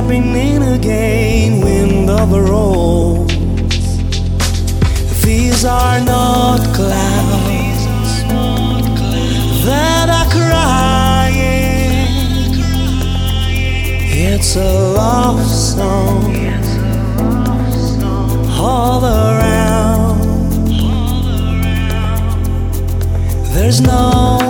happening again wind of the rose. These are not clouds that are crying. It's a love song all around. There's no